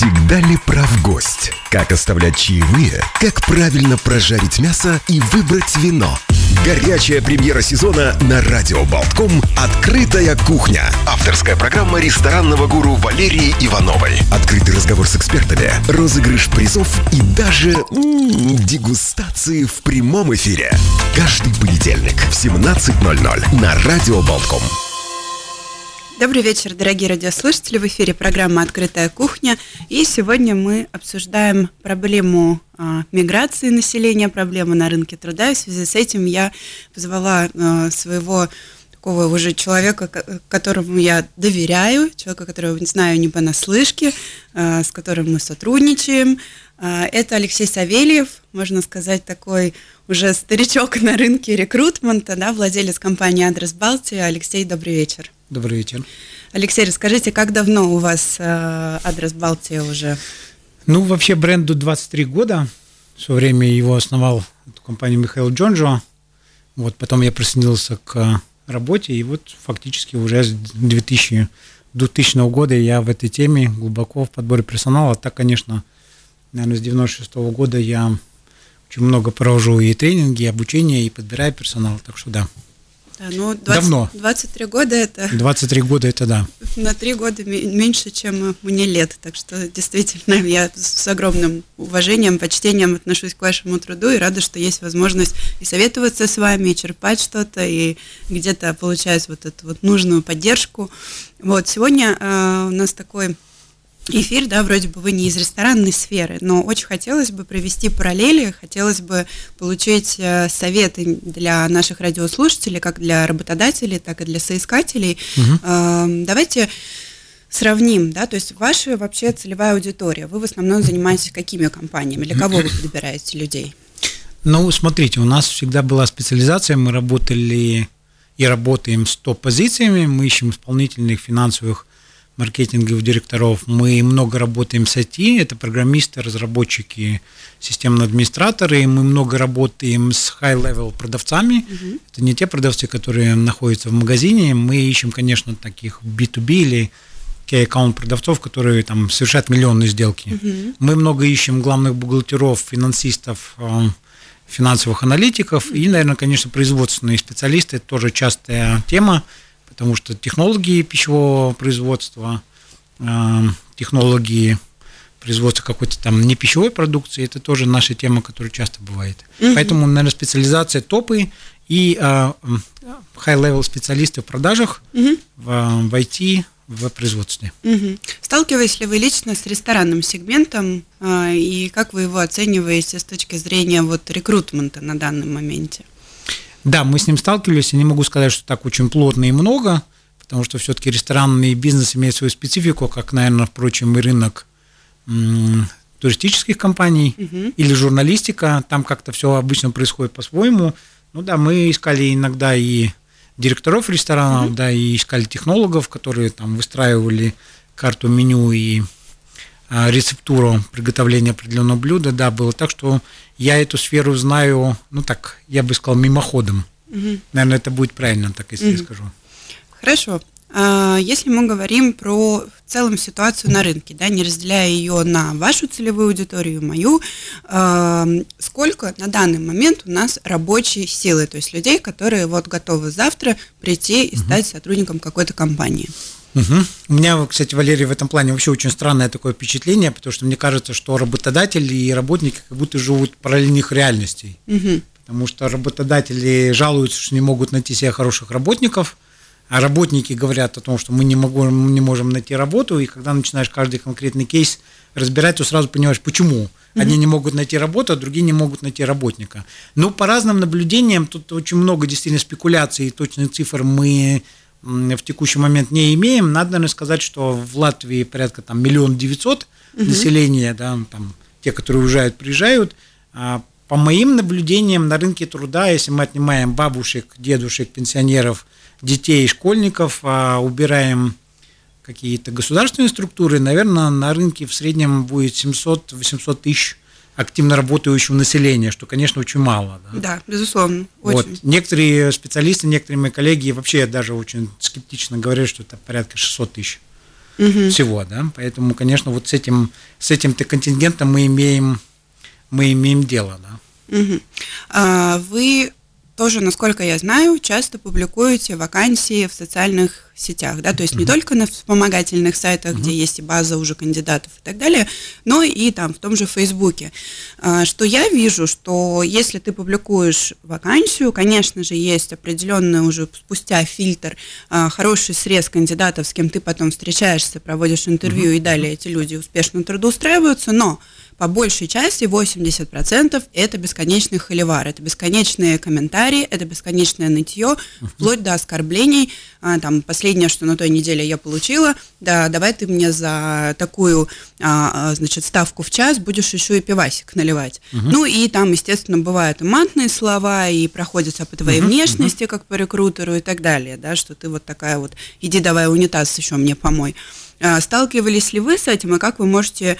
Всегда ли прав гость? Как оставлять чаевые? Как правильно прожарить мясо и выбрать вино? Горячая премьера сезона на Радио Болтком «Открытая кухня». Авторская программа ресторанного гуру Валерии Ивановой. Открытый разговор с экспертами, розыгрыш призов и даже м-м, дегустации в прямом эфире. Каждый понедельник в 17.00 на Радио Болтком. Добрый вечер, дорогие радиослушатели. В эфире программа «Открытая кухня». И сегодня мы обсуждаем проблему а, миграции населения, проблему на рынке труда. И в связи с этим я позвала а, своего такого уже человека, которому я доверяю, человека, которого знаю не понаслышке, а, с которым мы сотрудничаем. Это Алексей Савельев, можно сказать, такой уже старичок на рынке рекрутмента, да, владелец компании «Адрес Балтия». Алексей, добрый вечер. Добрый вечер. Алексей, расскажите, как давно у вас э, адрес Балтия уже? Ну, вообще бренду 23 года. В свое время его основал эту компанию Михаил Джонжо. Вот, потом я присоединился к работе, и вот фактически уже с 2000, 2000 года я в этой теме глубоко в подборе персонала. Так, конечно, наверное, с 96 -го года я очень много провожу и тренинги, и обучение, и подбираю персонал, так что да. Да, ну, 20, Давно. 23 года это... 23 года это да. На 3 года меньше, чем мне лет. Так что действительно я с огромным уважением, почтением отношусь к вашему труду и рада, что есть возможность и советоваться с вами, и черпать что-то, и где-то получать вот эту вот нужную поддержку. Вот, сегодня э, у нас такой эфир, да, вроде бы вы не из ресторанной сферы, но очень хотелось бы провести параллели, хотелось бы получить э, советы для наших радиослушателей, как для работодателей, так и для соискателей. Угу. Давайте сравним, да, то есть ваша вообще целевая аудитория, вы в основном занимаетесь какими компаниями, для кого вы подбираете людей? Ну, смотрите, у нас всегда была специализация, мы работали и работаем с топ-позициями, мы ищем исполнительных финансовых маркетинговых директоров. Мы много работаем с IT, это программисты, разработчики, системные администраторы. Мы много работаем с high-level продавцами. Uh-huh. Это не те продавцы, которые находятся в магазине. Мы ищем, конечно, таких B2B или key аккаунт продавцов, которые там совершают миллионные сделки. Uh-huh. Мы много ищем главных бухгалтеров, финансистов, э, финансовых аналитиков и, наверное, конечно, производственные специалисты. Это тоже частая тема потому что технологии пищевого производства, э, технологии производства какой-то там не пищевой продукции, это тоже наша тема, которая часто бывает. Угу. Поэтому, наверное, специализация топы и э, high-level специалисты в продажах, угу. в, в IT, в производстве. Угу. Сталкивались ли вы лично с ресторанным сегментом э, и как вы его оцениваете с точки зрения вот рекрутмента на данном моменте? Да, мы с ним сталкивались, я не могу сказать, что так очень плотно и много, потому что все-таки ресторанный бизнес имеет свою специфику, как, наверное, впрочем, и рынок туристических компаний угу. или журналистика, там как-то все обычно происходит по-своему. Ну да, мы искали иногда и директоров ресторанов, угу. да, и искали технологов, которые там выстраивали карту меню и а, рецептуру приготовления определенного блюда, да, было так, что я эту сферу знаю, ну так, я бы сказал, мимоходом. Угу. Наверное, это будет правильно, так если угу. я скажу. Хорошо. А, если мы говорим про в целом ситуацию на рынке, да, не разделяя ее на вашу целевую аудиторию, мою, а, сколько на данный момент у нас рабочей силы, то есть людей, которые вот готовы завтра прийти и стать сотрудником какой-то компании? Угу. У меня, кстати, Валерий, в этом плане вообще очень странное такое впечатление, потому что мне кажется, что работодатели и работники как будто живут параллельных реальностей. Угу. Потому что работодатели жалуются, что не могут найти себе хороших работников, а работники говорят о том, что мы не, могу, мы не можем найти работу, и когда начинаешь каждый конкретный кейс разбирать, то сразу понимаешь, почему. Одни не могут найти работу, а другие не могут найти работника. Ну, по разным наблюдениям, тут очень много действительно спекуляций и точных цифр мы в текущий момент не имеем. Надо, наверное, сказать, что в Латвии порядка там миллион девятьсот населения, да, там те, которые уезжают, приезжают. А по моим наблюдениям на рынке труда, если мы отнимаем бабушек, дедушек, пенсионеров, детей, школьников, а убираем какие-то государственные структуры, наверное, на рынке в среднем будет 700-800 тысяч активно работающего населения, что, конечно, очень мало. Да, да безусловно. Очень. Вот. Некоторые специалисты, некоторые мои коллеги вообще даже очень скептично говорят, что это порядка 600 тысяч. угу. всего, да, поэтому, конечно, вот с этим, с этим-то контингентом мы имеем, мы имеем дело, да. Угу. А, вы тоже, насколько я знаю, часто публикуете вакансии в социальных сетях, да, то есть не только на вспомогательных сайтах, где есть и база уже кандидатов и так далее, но и там в том же Фейсбуке. А, что я вижу, что если ты публикуешь вакансию, конечно же, есть определенный уже спустя фильтр, а, хороший срез кандидатов, с кем ты потом встречаешься, проводишь интервью, и далее эти люди успешно трудоустраиваются, но по большей части 80% это бесконечный холивар, это бесконечные комментарии, это бесконечное нытье, вплоть до оскорблений. А, там последнее, что на той неделе я получила, да, давай ты мне за такую, а, а, значит, ставку в час будешь еще и пивасик наливать. Угу. Ну и там, естественно, бывают и матные слова, и проходятся по твоей угу, внешности, как по рекрутеру и так далее, да, что ты вот такая вот, иди давай унитаз еще мне помой. Сталкивались ли вы с этим, и как вы можете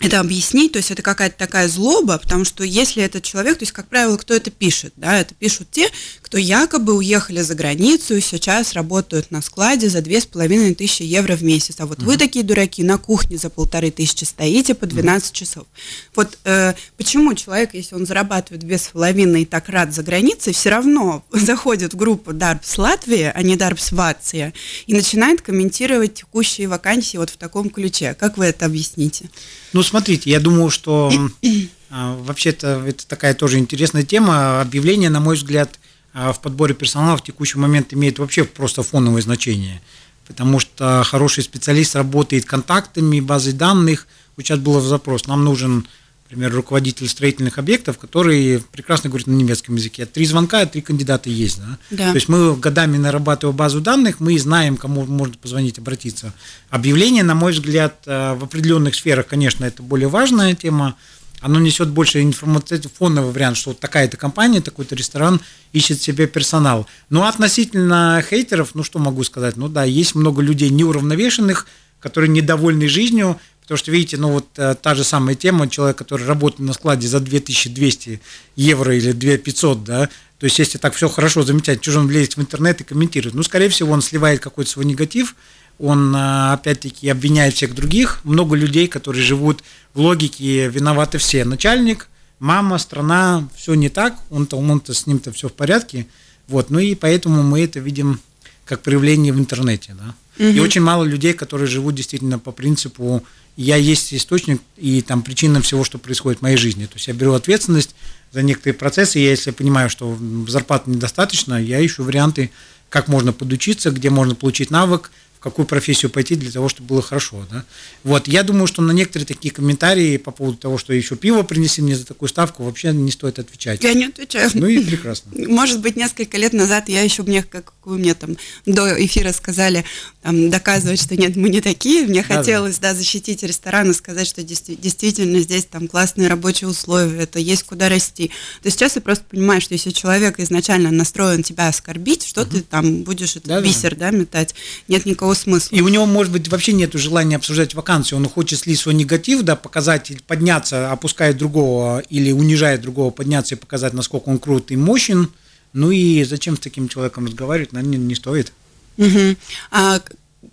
это объяснить, то есть это какая-то такая злоба, потому что если этот человек, то есть, как правило, кто это пишет, да, это пишут те, кто якобы уехали за границу и сейчас работают на складе за две с половиной тысячи евро в месяц, а вот uh-huh. вы такие дураки на кухне за полторы тысячи стоите по 12 uh-huh. часов. Вот э, почему человек, если он зарабатывает две с половиной и так рад за границей, все равно заходит в группу Дарбс Латвия, а не Дарбс Вация, и начинает комментировать текущие вакансии вот в таком ключе. Как вы это объясните? Ну, смотрите, я думаю, что а, вообще-то это такая тоже интересная тема. Объявление, на мой взгляд, а, в подборе персонала в текущий момент имеет вообще просто фоновое значение. Потому что хороший специалист работает контактами, базой данных. Вот сейчас был запрос, нам нужен например, руководитель строительных объектов, который прекрасно говорит на немецком языке. Три звонка, три кандидата есть. Да? Да. То есть мы годами нарабатываем базу данных, мы знаем, кому можно позвонить, обратиться. Объявление, на мой взгляд, э, в определенных сферах, конечно, это более важная тема. Оно несет больше информационный фоновый вариант, что вот такая-то компания, такой-то ресторан ищет себе персонал. Но относительно хейтеров, ну что могу сказать? Ну да, есть много людей неуравновешенных, которые недовольны жизнью, Потому что, видите, ну вот э, та же самая тема, человек, который работает на складе за 2200 евро или 2500, да, то есть если так все хорошо замечать, что же он влезет в интернет и комментирует? Ну, скорее всего, он сливает какой-то свой негатив, он, э, опять-таки, обвиняет всех других. Много людей, которые живут в логике «виноваты все». Начальник, мама, страна, все не так, он-то, он-то с ним-то все в порядке. Вот, ну и поэтому мы это видим как проявление в интернете, да. Угу. И очень мало людей, которые живут действительно по принципу я есть источник и там причина всего, что происходит в моей жизни. То есть я беру ответственность за некоторые процессы, и если я понимаю, что зарплаты недостаточно, я ищу варианты, как можно подучиться, где можно получить навык, какую профессию пойти для того, чтобы было хорошо. Да? Вот, я думаю, что на некоторые такие комментарии по поводу того, что еще пиво принеси мне за такую ставку, вообще не стоит отвечать. Я не отвечаю. Ну и прекрасно. Может быть, несколько лет назад я еще мне, как вы мне там до эфира сказали, там, доказывать, что нет, мы не такие. Мне да, хотелось, да. да, защитить ресторан и сказать, что действительно здесь там классные рабочие условия, это есть куда расти. То есть сейчас я просто понимаю, что если человек изначально настроен тебя оскорбить, что угу. ты там будешь этот да, бисер, да. да, метать, нет никакого смысла. И у него, может быть, вообще нет желания обсуждать вакансию. Он хочет слить свой негатив, да, показать, подняться, опускает другого или унижает другого, подняться и показать, насколько он крут и мощен. Ну и зачем с таким человеком разговаривать, наверное, не стоит. Угу. А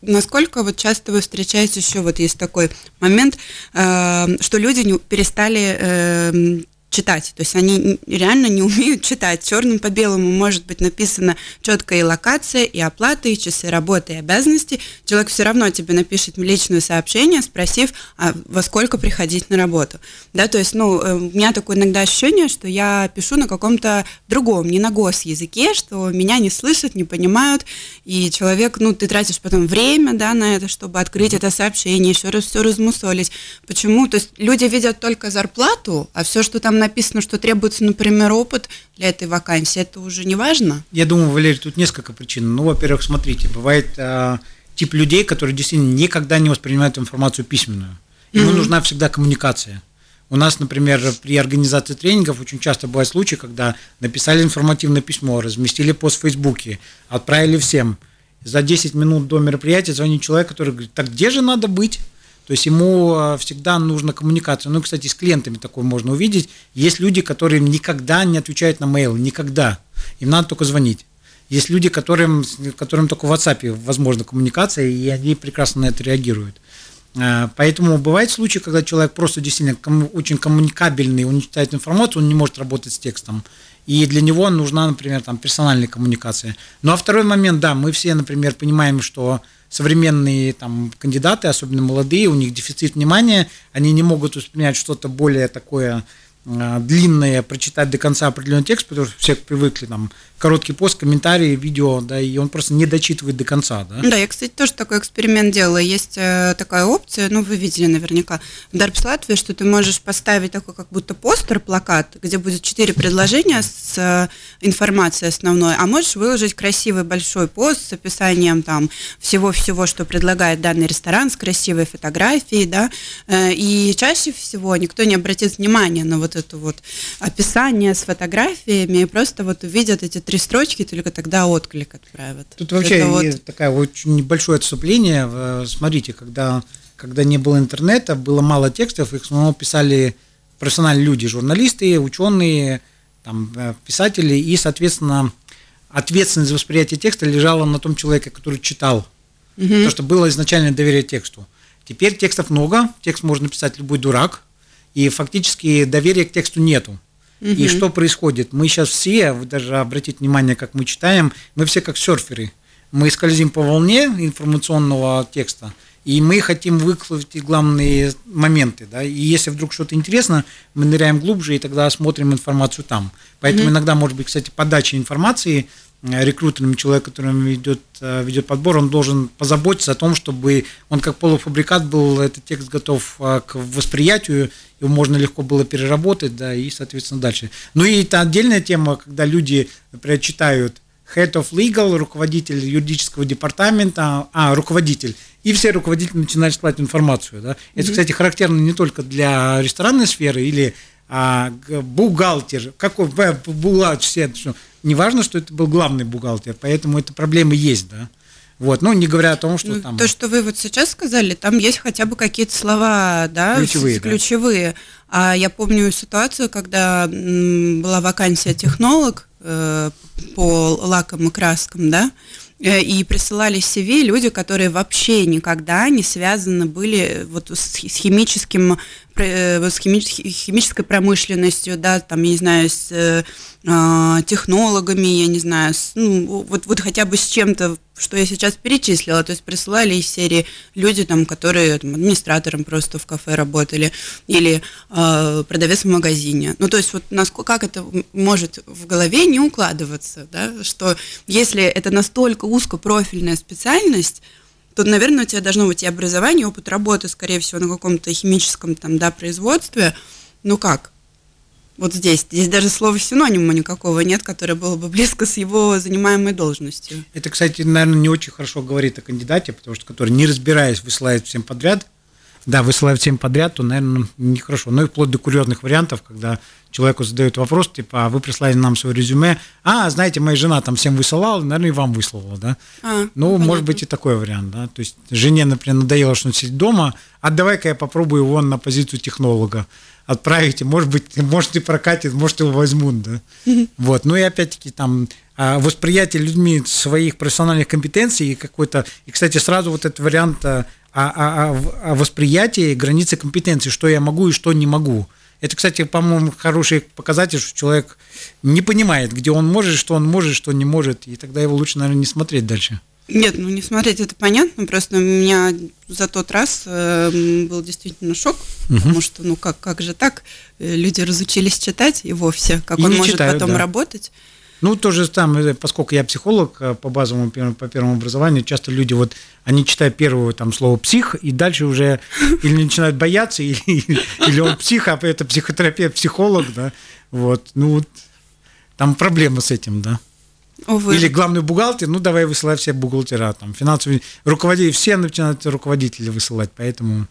насколько вот часто вы встречаете еще вот есть такой момент, э, что люди не перестали э, читать. То есть они реально не умеют читать. Черным по белому может быть написано четкая и локация, и оплата, и часы работы, и обязанности. Человек все равно тебе напишет личное сообщение, спросив, а во сколько приходить на работу. Да, то есть, ну, э, у меня такое иногда ощущение, что я пишу на каком-то другом, не на гос языке, что меня не слышат, не понимают, и человек, ну, ты тратишь потом время, да, на это, чтобы открыть это сообщение, еще раз все размусолить. Почему? То есть люди видят только зарплату, а все, что там написано, что требуется, например, опыт для этой вакансии, это уже не важно? Я думаю, Валерий, тут несколько причин. Ну, во-первых, смотрите, бывает э, тип людей, которые действительно никогда не воспринимают информацию письменную. Ему mm-hmm. нужна всегда коммуникация. У нас, например, при организации тренингов очень часто бывают случаи, когда написали информативное письмо, разместили пост в Фейсбуке, отправили всем. За 10 минут до мероприятия звонит человек, который говорит, так где же надо быть? То есть ему а, всегда нужна коммуникация. Ну, кстати, с клиентами такое можно увидеть. Есть люди, которые никогда не отвечают на mail, никогда. Им надо только звонить. Есть люди, которым, которым только в WhatsApp возможна коммуникация, и они прекрасно на это реагируют. Э, поэтому бывают случаи, когда человек просто действительно очень коммуникабельный, он читает информацию, он не может работать с текстом. И для него нужна, например, там, персональная коммуникация. Ну а второй момент, да, мы все, например, понимаем, что современные там, кандидаты, особенно молодые, у них дефицит внимания, они не могут воспринять что-то более такое Э, длинное прочитать до конца определенный текст, потому что все привыкли там короткий пост, комментарии, видео, да, и он просто не дочитывает до конца, да. Да, я, кстати, тоже такой эксперимент делала. Есть э, такая опция, ну, вы видели наверняка, в Дарпс Латвии, что ты можешь поставить такой как будто постер, плакат, где будет четыре предложения с э, информацией основной, а можешь выложить красивый большой пост с описанием там всего-всего, что предлагает данный ресторан, с красивой фотографией, да, и чаще всего никто не обратит внимания на вот это вот описание с фотографиями, и просто вот увидят эти три строчки, только тогда отклик отправят. Тут вообще это вот... такая очень небольшое отступление. Э, смотрите, когда, когда не было интернета, было мало текстов, их в основном писали профессиональные люди, журналисты, ученые, там, э, писатели, и, соответственно, ответственность за восприятие текста лежала на том человеке, который читал. Угу. Потому что было изначальное доверие тексту. Теперь текстов много, текст можно писать любой дурак, и фактически доверия к тексту нету. И что происходит? Мы сейчас все, вы даже обратите внимание, как мы читаем, мы все как серферы. Мы скользим по волне информационного текста, и мы хотим выкладывать главные моменты. Да? И если вдруг что-то интересно, мы ныряем глубже и тогда смотрим информацию там. Поэтому mm-hmm. иногда, может быть, кстати, подача информации рекрутером, человек, который ведет, э, ведет подбор, он должен позаботиться о том, чтобы он как полуфабрикат был, этот текст готов э, к восприятию, его можно легко было переработать, да, и, соответственно, дальше. Ну и это отдельная тема, когда люди, например, читают Head of Legal, руководитель юридического департамента, а, руководитель, и все руководители начинают складывать информацию. Да? Это, mm-hmm. кстати, характерно не только для ресторанной сферы или а, бухгалтер, какой бухгалтер, все, не важно, что это был главный бухгалтер, поэтому эта проблема есть, да. Вот, ну, не говоря о том, что ну, там... То, что вы вот сейчас сказали, там есть хотя бы какие-то слова, да, ключевые. Да. ключевые. А я помню ситуацию, когда была вакансия технолог э, по лакам и краскам, да, Э, и присылали CV люди, которые вообще никогда не связаны были вот с химическим с химической промышленностью, да, там, я не знаю, с э, а, технологами, я не знаю, с, ну, вот, вот хотя бы с чем-то, что я сейчас перечислила, то есть присылали из серии люди, там, которые там, администратором просто в кафе работали, или э, продавец в магазине. Ну, то есть вот насколько, как это может в голове не укладываться, да, что если это настолько узкопрофильная специальность, то, наверное, у тебя должно быть и образование, и опыт работы, скорее всего, на каком-то химическом там, да, производстве. Ну как? Вот здесь. Здесь даже слова синонима никакого нет, которое было бы близко с его занимаемой должностью. Это, кстати, наверное, не очень хорошо говорит о кандидате, потому что который, не разбираясь, высылает всем подряд. Да, высылает всем подряд, то, наверное, нехорошо. Ну и вплоть до курьезных вариантов, когда человеку задают вопрос, типа, а вы прислали нам свое резюме, а, знаете, моя жена там всем высылала, наверное, и вам выслала, да? А, ну, понятно. может быть, и такой вариант, да? То есть жене, например, надоело, что он сидит дома, а давай-ка я попробую его на позицию технолога отправите, может быть, может и прокатит, может его возьмут, да. Вот, ну и опять-таки там а, восприятие людьми своих профессиональных компетенций и какой-то, и, кстати, сразу вот этот вариант о, о, о восприятии границы компетенции, что я могу и что не могу. Это, кстати, по-моему, хороший показатель, что человек не понимает, где он может, что он может, что не может, и тогда его лучше, наверное, не смотреть дальше. Нет, ну не смотреть это понятно, просто у меня за тот раз э, был действительно шок, угу. потому что ну как, как же так, э, люди разучились читать и вовсе, как и он может читают, потом да. работать. Ну, тоже там, э, поскольку я психолог э, по базовому, по первому образованию, часто люди вот, они читают первое там слово «псих», и дальше уже или начинают бояться, или, или он псих, а это психотерапевт, психолог, да, вот, ну, вот, там проблема с этим, да. Увы. Или главный бухгалтер, ну давай высылай все бухгалтера, там, финансовые руководители, все начинают руководители высылать, поэтому...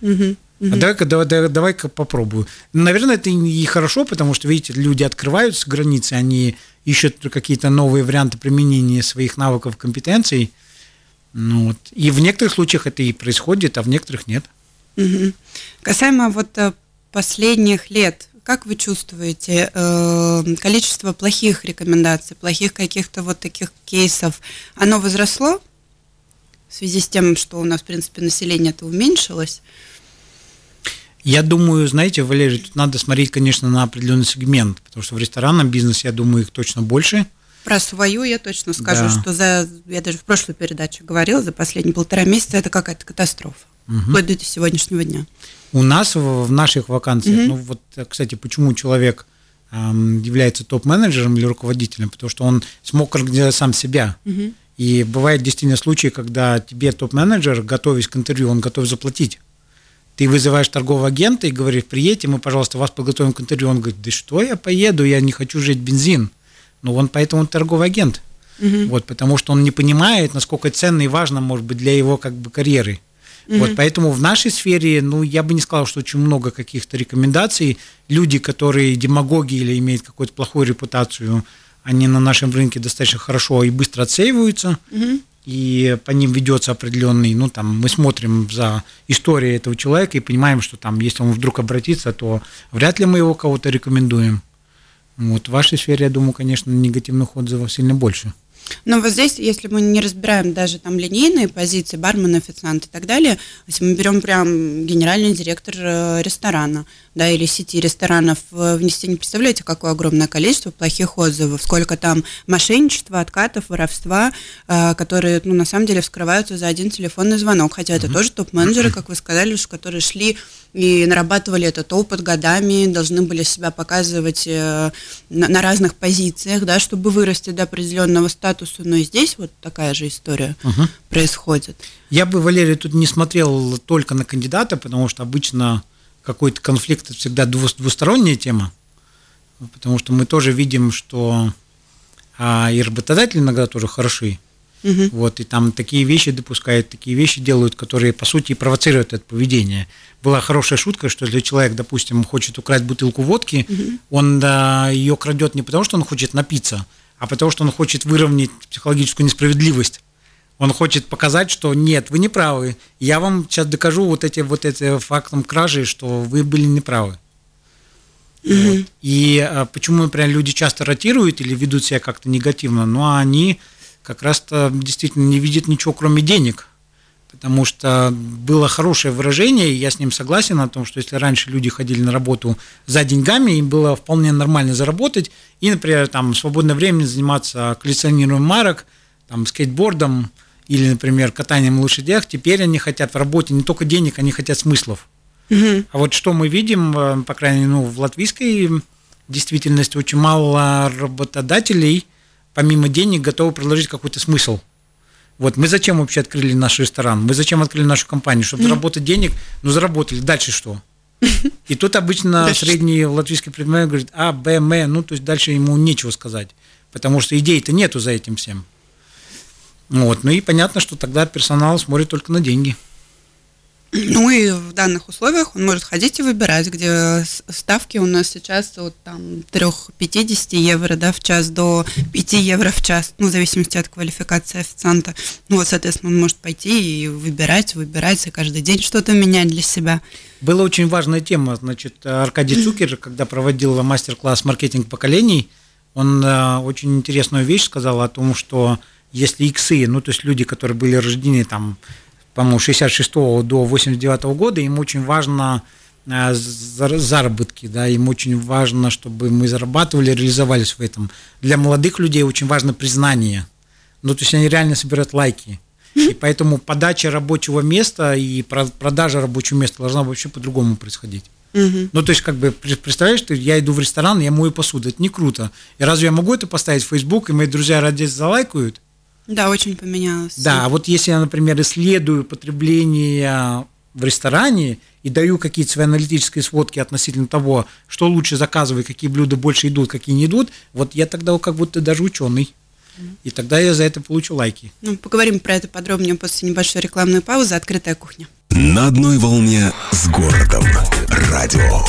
Угу. А давай-ка давай, давай, давай попробую. Наверное, это и хорошо, потому что, видите, люди открываются границы, они ищут какие-то новые варианты применения своих навыков, компетенций. Ну, вот. И в некоторых случаях это и происходит, а в некоторых нет. Угу. Касаемо вот э, последних лет как вы чувствуете, э, количество плохих рекомендаций, плохих каких-то вот таких кейсов, оно возросло в связи с тем, что у нас, в принципе, население это уменьшилось? Я думаю, знаете, Валерий, тут надо смотреть, конечно, на определенный сегмент, потому что в ресторанном бизнесе, я думаю, их точно больше. Про свою я точно скажу, да. что за, я даже в прошлой передаче говорила, за последние полтора месяца это какая-то катастрофа, угу. вплоть до сегодняшнего дня. У нас в, в наших вакансиях, угу. ну вот, кстати, почему человек является топ-менеджером или руководителем, потому что он смог организовать сам себя. Угу. И бывает действительно случаи, когда тебе топ-менеджер, готовясь к интервью, он готов заплатить ты вызываешь торгового агента и говоришь, приедьте, мы, пожалуйста, вас подготовим к интервью. Он говорит, да что я поеду, я не хочу жить бензин. Ну, он поэтому торговый агент. Угу. Вот, потому что он не понимает, насколько ценно и важно, может быть, для его как бы карьеры. Угу. Вот, поэтому в нашей сфере, ну, я бы не сказал, что очень много каких-то рекомендаций. Люди, которые демагоги или имеют какую-то плохую репутацию, они на нашем рынке достаточно хорошо и быстро отсеиваются. Угу и по ним ведется определенный, ну там мы смотрим за историей этого человека и понимаем, что там, если он вдруг обратится, то вряд ли мы его кого-то рекомендуем. Вот в вашей сфере, я думаю, конечно, негативных отзывов сильно больше. Но вот здесь, если мы не разбираем даже там линейные позиции, бармен, официант и так далее, если мы берем прям генеральный директор э, ресторана, да, или сети ресторанов, вы не представляете, какое огромное количество плохих отзывов, сколько там мошенничества, откатов, воровства, э, которые, ну, на самом деле вскрываются за один телефонный звонок, хотя это тоже топ-менеджеры, как вы сказали, которые шли и нарабатывали этот опыт годами, должны были себя показывать э, на, на разных позициях, да, чтобы вырасти до определенного статуса. Но и здесь вот такая же история угу. происходит. Я бы, Валерий, тут не смотрел только на кандидата, потому что обычно какой-то конфликт это всегда двусторонняя тема, потому что мы тоже видим, что а, и работодатели иногда тоже хороши, Угу. Вот, и там такие вещи допускают, такие вещи делают, которые, по сути, провоцируют это поведение. Была хорошая шутка, что если человек, допустим, хочет украсть бутылку водки, угу. он да, ее крадет не потому, что он хочет напиться, а потому, что он хочет выровнять психологическую несправедливость. Он хочет показать, что нет, вы не правы. Я вам сейчас докажу вот эти вот эти фактом кражи, что вы были неправы. Mm-hmm. Вот. И а, почему, например, люди часто ротируют или ведут себя как-то негативно? Ну, а они как раз-то действительно не видит ничего, кроме денег. Потому что было хорошее выражение, и я с ним согласен о том, что если раньше люди ходили на работу за деньгами, им было вполне нормально заработать, и, например, там, в свободное время заниматься коллекционированием марок, там, скейтбордом или, например, катанием на лошадях, теперь они хотят в работе не только денег, они хотят смыслов. Угу. А вот что мы видим, э, по крайней мере, ну, в латвийской действительности очень мало работодателей – помимо денег готовы предложить какой-то смысл. Вот мы зачем вообще открыли наш ресторан? Мы зачем открыли нашу компанию? Чтобы заработать денег, ну заработали, дальше что? И тут обычно средний латвийский предприниматель говорит А, Б, М, ну то есть дальше ему нечего сказать, потому что идей-то нету за этим всем. Вот, ну и понятно, что тогда персонал смотрит только на деньги. Ну и в данных условиях он может ходить и выбирать, где ставки у нас сейчас от там 3,50 евро да, в час до 5 евро в час, ну, в зависимости от квалификации официанта. Ну вот, соответственно, он может пойти и выбирать, выбирать, и каждый день что-то менять для себя. Была очень важная тема, значит, Аркадий Цукер, когда проводил мастер-класс «Маркетинг поколений», он э, очень интересную вещь сказал о том, что если иксы, ну, то есть люди, которые были рождены там по-моему, 66 до 89 года, им очень важно э, заработки, да, им очень важно, чтобы мы зарабатывали, реализовались в этом. Для молодых людей очень важно признание. Ну, то есть они реально собирают лайки. И поэтому подача рабочего места и продажа рабочего места должна вообще по-другому происходить. Угу. Ну, то есть, как бы, представляешь, ты, я иду в ресторан, я мою посуду, это не круто. И разве я могу это поставить в Facebook, и мои друзья ради залайкают? Да, очень поменялось. Да, а вот если я, например, исследую потребление в ресторане и даю какие-то свои аналитические сводки относительно того, что лучше заказывать, какие блюда больше идут, какие не идут, вот я тогда как будто даже ученый. И тогда я за это получу лайки. Ну, поговорим про это подробнее после небольшой рекламной паузы. Открытая кухня. На одной волне с городом. Радио.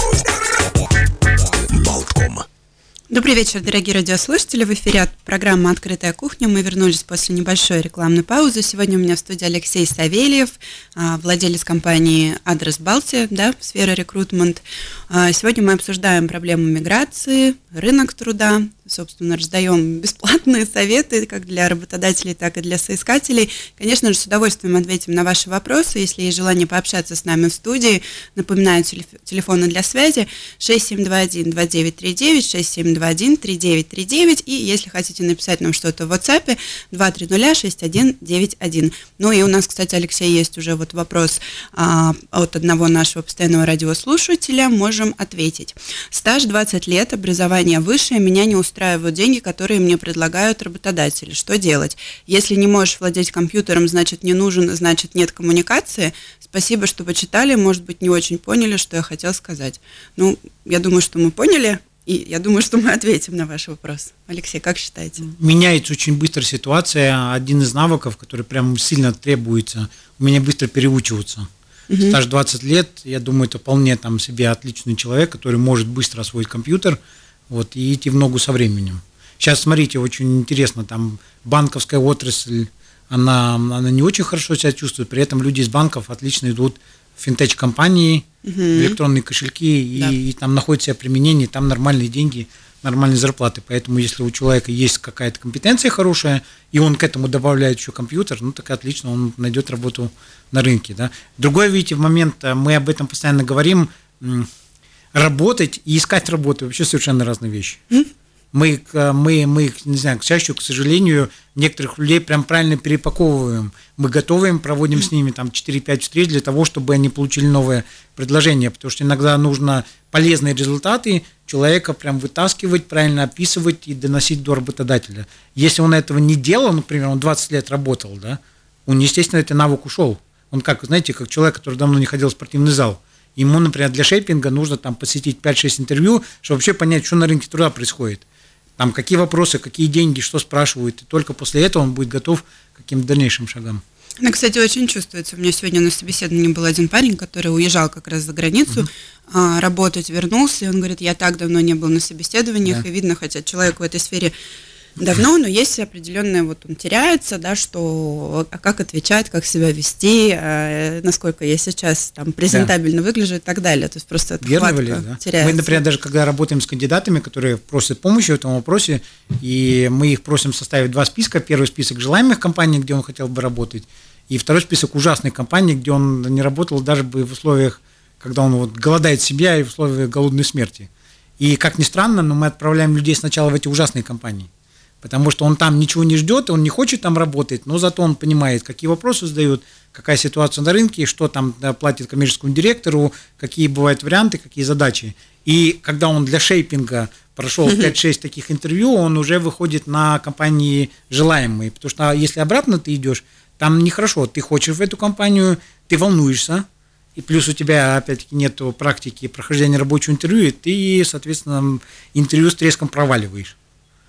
Добрый вечер, дорогие радиослушатели. В эфире Программа «Открытая кухня». Мы вернулись после небольшой рекламной паузы. Сегодня у меня в студии Алексей Савельев, а, владелец компании «Адрес Балтия», да, сфера рекрутмент. А, сегодня мы обсуждаем проблему миграции, рынок труда, собственно, раздаем бесплатные советы как для работодателей, так и для соискателей. Конечно же, с удовольствием ответим на ваши вопросы. Если есть желание пообщаться с нами в студии, напоминаю, телефоны для связи 6721-2939, 6721-3939, и если хотите написать нам что-то в WhatsApp, 230-6191. Ну и у нас, кстати, Алексей, есть уже вот вопрос а, от одного нашего постоянного радиослушателя, можем ответить. Стаж 20 лет, образование высшее, меня не устраивает устраивают деньги, которые мне предлагают работодатели. Что делать? Если не можешь владеть компьютером, значит не нужен, значит нет коммуникации. Спасибо, что почитали, может быть, не очень поняли, что я хотел сказать. Ну, я думаю, что мы поняли, и я думаю, что мы ответим на ваш вопрос. Алексей, как считаете? Меняется очень быстро ситуация. Один из навыков, который прям сильно требуется, у меня быстро переучиваться. Угу. Стаж 20 лет, я думаю, это вполне там себе отличный человек, который может быстро освоить компьютер, вот, и идти в ногу со временем. Сейчас, смотрите, очень интересно, там банковская отрасль, она, она не очень хорошо себя чувствует, при этом люди из банков отлично идут в финтеч-компании, угу. электронные кошельки, да. и, и там находят себя применение, там нормальные деньги, нормальные зарплаты. Поэтому, если у человека есть какая-то компетенция хорошая, и он к этому добавляет еще компьютер, ну так отлично, он найдет работу на рынке. Да. Другой, видите, в момент, э, мы об этом постоянно говорим, работать и искать работу вообще совершенно разные вещи. Мы, мы, мы, не знаю, к счастью, к сожалению, некоторых людей прям правильно перепаковываем. Мы готовим, проводим с ними там 4-5 встреч для того, чтобы они получили новое предложение, потому что иногда нужно полезные результаты человека прям вытаскивать, правильно описывать и доносить до работодателя. Если он этого не делал, например, он 20 лет работал, да, он, естественно, этот навык ушел. Он как, знаете, как человек, который давно не ходил в спортивный зал – Ему, например, для шейпинга нужно там посетить 5-6 интервью, чтобы вообще понять, что на рынке труда происходит. Там какие вопросы, какие деньги, что спрашивают. И только после этого он будет готов к каким-то дальнейшим шагам. Ну, кстати, очень чувствуется. У меня сегодня на собеседовании был один парень, который уезжал как раз за границу угу. а, работать, вернулся, и он говорит, я так давно не был на собеседованиях, да. и видно, хотя человек в этой сфере давно, но есть определенное, вот он теряется, да, что а как отвечать, как себя вести, а, насколько я сейчас там презентабельно да. выгляжу и так далее. То есть просто Верно ли, да? теряется. Мы, например, даже когда работаем с кандидатами, которые просят помощи в этом вопросе, и мы их просим составить два списка. Первый список желаемых компаний, где он хотел бы работать, и второй список ужасных компаний, где он не работал даже бы в условиях, когда он вот голодает себя и в условиях голодной смерти. И как ни странно, но мы отправляем людей сначала в эти ужасные компании потому что он там ничего не ждет, он не хочет там работать, но зато он понимает, какие вопросы задают, какая ситуация на рынке, что там платит коммерческому директору, какие бывают варианты, какие задачи. И когда он для шейпинга прошел 5-6 таких интервью, он уже выходит на компании желаемые, потому что если обратно ты идешь, там нехорошо, ты хочешь в эту компанию, ты волнуешься, и плюс у тебя, опять-таки, нет практики прохождения рабочего интервью, и ты, соответственно, интервью с треском проваливаешь.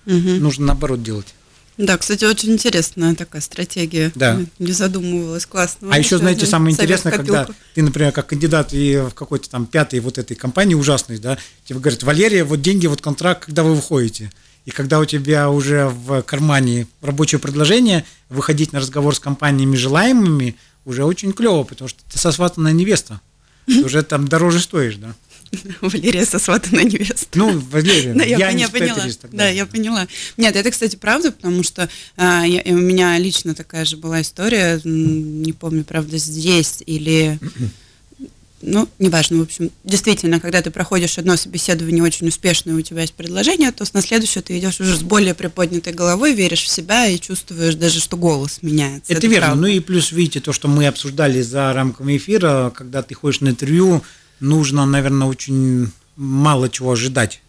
Угу. Нужно наоборот делать. Да, кстати, очень интересная такая стратегия. Да. Не задумывалась, классно. А еще, знаете, самое интересное, когда ты, например, как кандидат и в какой-то там пятой вот этой компании ужасной, да, тебе говорят, Валерия, вот деньги, вот контракт, когда вы выходите. И когда у тебя уже в кармане рабочее предложение, выходить на разговор с компаниями желаемыми уже очень клево, потому что ты сосватанная невеста. Ты уже там дороже стоишь, да. Валерия сосватана невеста. Ну, Валерия, да, я, я не поняла. Тогда. Да, я поняла. Нет, это, кстати, правда, потому что а, я, у меня лично такая же была история, не помню, правда, здесь или ну, неважно, в общем, действительно, когда ты проходишь одно собеседование очень успешно, и у тебя есть предложение, то на следующее ты идешь уже с более приподнятой головой, веришь в себя и чувствуешь даже, что голос меняется. Это, Это верно. Правда. Ну и плюс, видите, то, что мы обсуждали за рамками эфира, когда ты ходишь на интервью, нужно, наверное, очень мало чего ожидать.